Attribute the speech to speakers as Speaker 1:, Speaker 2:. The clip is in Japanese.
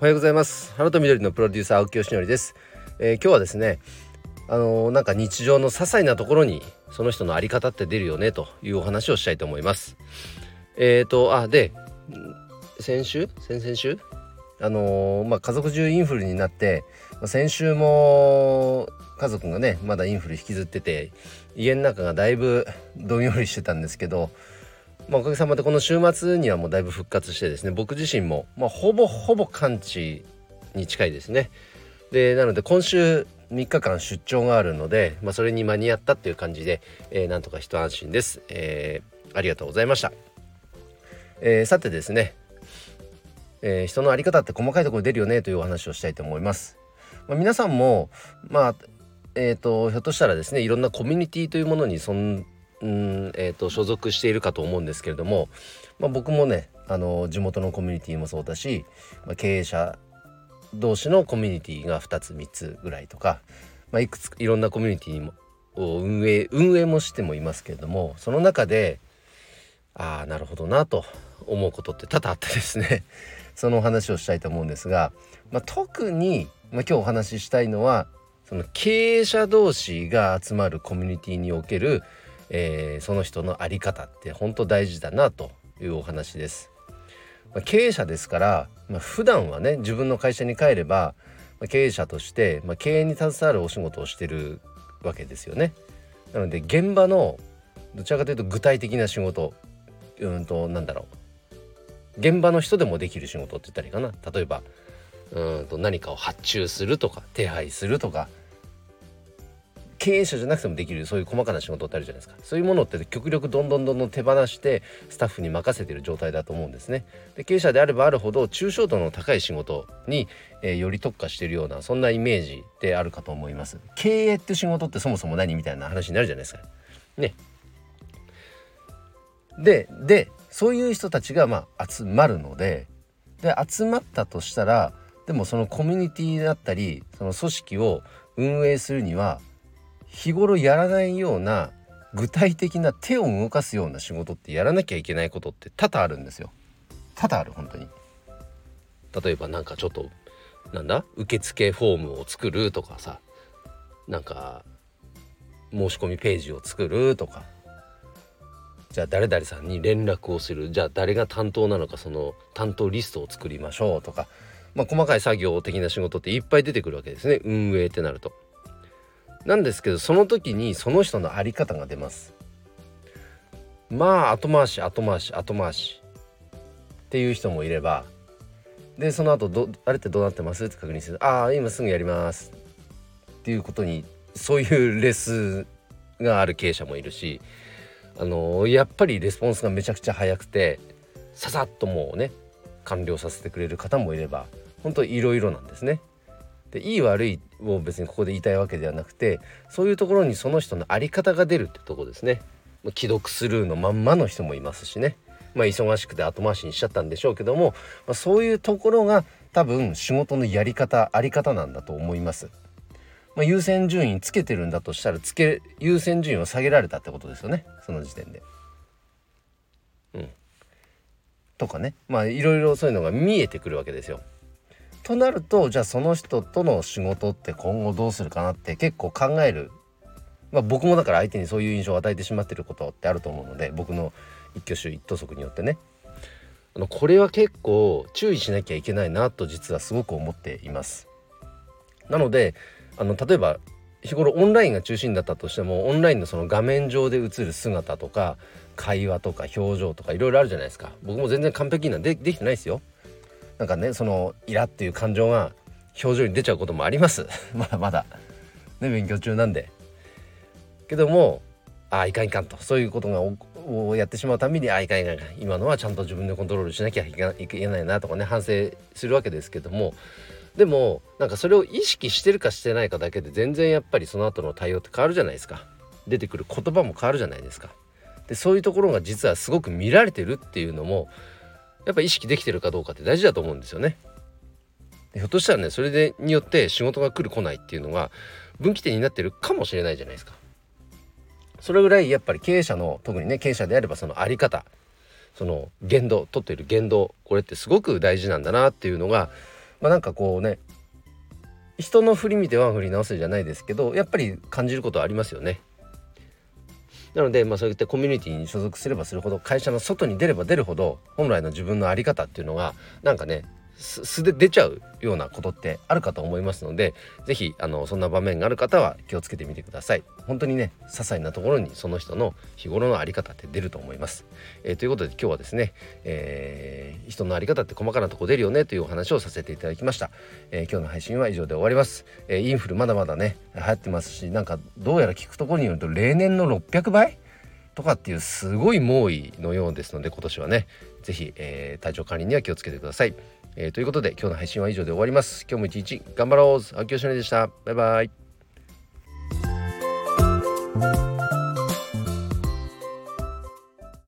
Speaker 1: おはようございます。花と緑のプロデューサー青木よしのりです、えー、今日はですねあのー、なんか日常の些細なところにその人の在り方って出るよねというお話をしたいと思います。え、ー、とあで先週？先々週？あのまあ、家族中インフルになって、まあ、先週も家族がねまだインフル引きずってて家の中がだいぶどんよりしてたんですけどまあ、おかげさまでこの週末にはもうだいぶ復活してですね僕自身も、まあ、ほぼほぼ完治に近いですね。でなので今週3日間出張があるので、まあ、それに間に合ったっていう感じで、えー、なんとか一安心です、えー、ありがとうございました、えー、さてですね、えー、人の在り方って細かいところ出るよねというお話をしたいと思います、まあ、皆さんもまあえーと、ひょっとしたらですねいろんなコミュニティというものに存んえーと、所属しているかと思うんですけれども、まあ、僕もねあの地元のコミュニティもそうだし、まあ、経営者同士のコミュニティが2つ3つぐらいとか、まあ、いくついろんなコミュニティも運営運営もしてもいますけれどもその中でああなるほどなと思うことって多々あってですね その話をしたいと思うんですが、まあ、特に、まあ、今日お話ししたいのはその経営者同士が集まるコミュニティにおけるえー、その人の在り方って本当大事だなというお話です。まあ、経営者ですから、まあ、普段はね自分の会社に帰れば、まあ、経営者として、まあ、経営に携わるお仕事をしてるわけですよね。なので現場のどちらかというと具体的な仕事うんとなんだろう現場の人でもできる仕事って言ったらいいかな例えばうんと何かを発注するとか手配するとか経営者じゃなくてもできるそういう細かな仕事ってあるじゃないですか。そういうものって極力どんどんどんどん手放してスタッフに任せてる状態だと思うんですね。で経営者であればあるほど抽象度の高い仕事に、えー、より特化しているようなそんなイメージであるかと思います。経営って仕事ってそもそも何みたいな話になるじゃないですか。ね。ででそういう人たちがまあ集まるのでで集まったとしたらでもそのコミュニティだったりその組織を運営するには日頃やらないような具体的な手を動かすような仕事ってやらなきゃいけないことって多々あるんですよ。多々ある本当に。例えばなんかちょっとなんだ受付フォームを作るとかさなんか申し込みページを作るとか。じゃあ誰々さんに連絡をする。じゃあ誰が担当なのかその担当リストを作りましょうとか。まあ細かい作業的な仕事っていっぱい出てくるわけですね。運営ってなると。なんですけどその時にその人の在り方が出ますまあ後回し後回し後回しっていう人もいればでその後どあれってどうなってますって確認するああ今すぐやりますっていうことにそういうレスがある経営者もいるしあのやっぱりレスポンスがめちゃくちゃ早くてささっともうね完了させてくれる方もいれば本当いろいろなんですね。でいい悪いを別にここで言いたいわけではなくてそういうところにその人の在り方が出るってとこですね既読スルーのまんまの人もいますしねまあ忙しくて後回しにしちゃったんでしょうけども、まあ、そういうところが多分仕事のやり方あり方なんだと思います。まあ、優先順位つけてるんだとしたらつけ優先順位を下げられたってことですよねその時点で。うん、とかねまあいろいろそういうのが見えてくるわけですよ。となるとじゃあその人との仕事って今後どうするかなって結構考える、まあ、僕もだから相手にそういう印象を与えてしまってることってあると思うので僕の一挙手一投足によってね。あのこれは結構注意しなきゃいけないなと実はすごく思っています。なのであの例えば日頃オンラインが中心だったとしてもオンラインのその画面上で映る姿とか会話とか表情とかいろいろあるじゃないですか。僕も全然完璧なでできてないですよ。なんかねそのイラっていう感情が表情に出ちゃうこともあります。まだまだ。ね勉強中なんで。けどもああいかんいかんと。そういうことがをやってしまうたびにああいかんいかん。いかん今のはちゃんと自分でコントロールしなきゃいけないなとかね反省するわけですけども。でもなんかそれを意識してるかしてないかだけで全然やっぱりその後の対応って変わるじゃないですか。出てくる言葉も変わるじゃないですか。でそういうところが実はすごく見られてるっていうのもやっぱ意識できてるかどうかって大事だと思うんですよね。ひょっとしたらねそれでによって仕事が来る来ないっていうのが分岐点になってるかもしれないじゃないですか。それぐらいやっぱり経営者の特にね経営者であればその在り方その言動取っている言動これってすごく大事なんだなっていうのがまあなんかこうね人の振り見てワン振り直せじゃないですけどやっぱり感じることはありますよね。なので、まあ、そういったコミュニティに所属すればするほど会社の外に出れば出るほど本来の自分の在り方っていうのがなんかね素で出ちゃうようなことってあるかと思いますので是非そんな場面がある方は気をつけてみてください。本当にね些細なところにその人の日頃の在り方って出ると思います、えー、ということで今日はですね、えー、人の在り方って細かなとこ出るよねというお話をさせていただきました、えー、今日の配信は以上で終わります、えインフルまだまだね流行ってますしなんかどうやら聞くところによると例年の600倍？とかっていうすごい猛威のようですので今年はね是非、え、体調管理には気をつけてください。えー、ということで今日の配信は以上で終わります。今日も一日頑張ろう秋吉でした。バイバイ。